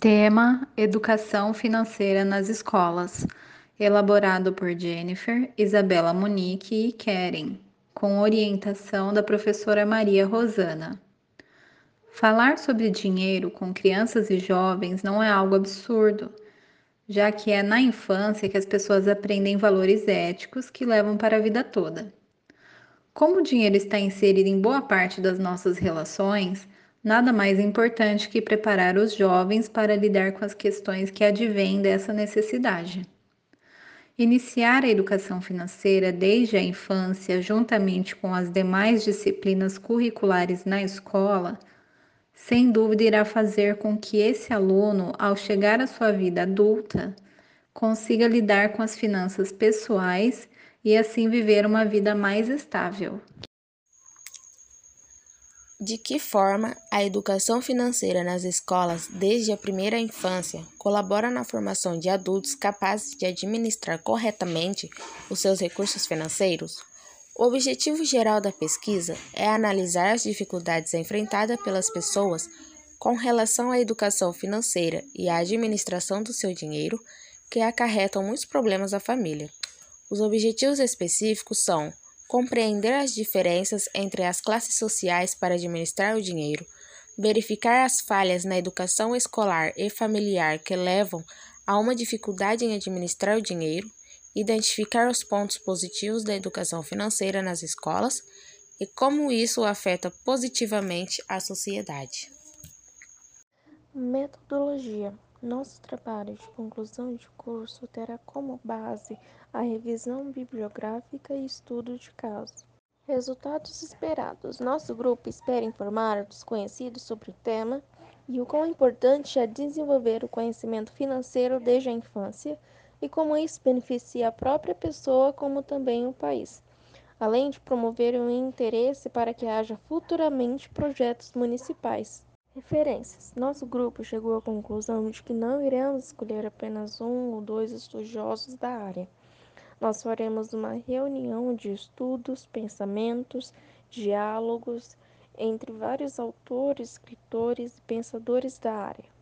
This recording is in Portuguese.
Tema: Educação financeira nas escolas. Elaborado por Jennifer, Isabela Monique e Keren, com orientação da professora Maria Rosana. Falar sobre dinheiro com crianças e jovens não é algo absurdo, já que é na infância que as pessoas aprendem valores éticos que levam para a vida toda. Como o dinheiro está inserido em boa parte das nossas relações, nada mais importante que preparar os jovens para lidar com as questões que advêm dessa necessidade. Iniciar a educação financeira desde a infância, juntamente com as demais disciplinas curriculares na escola, sem dúvida irá fazer com que esse aluno, ao chegar à sua vida adulta, consiga lidar com as finanças pessoais e assim viver uma vida mais estável. De que forma a educação financeira nas escolas desde a primeira infância colabora na formação de adultos capazes de administrar corretamente os seus recursos financeiros? O objetivo geral da pesquisa é analisar as dificuldades enfrentadas pelas pessoas com relação à educação financeira e à administração do seu dinheiro, que acarretam muitos problemas à família. Os objetivos específicos são compreender as diferenças entre as classes sociais para administrar o dinheiro, verificar as falhas na educação escolar e familiar que levam a uma dificuldade em administrar o dinheiro, identificar os pontos positivos da educação financeira nas escolas e como isso afeta positivamente a sociedade. Metodologia. Nosso trabalho de conclusão de curso terá como base a revisão bibliográfica e estudo de caso. Resultados esperados. Nosso grupo espera informar os conhecidos sobre o tema e o quão importante é desenvolver o conhecimento financeiro desde a infância e como isso beneficia a própria pessoa como também o país, além de promover um interesse para que haja futuramente projetos municipais. Referências: Nosso grupo chegou à conclusão de que não iremos escolher apenas um ou dois estudiosos da área. Nós faremos uma reunião de estudos, pensamentos, diálogos entre vários autores, escritores e pensadores da área.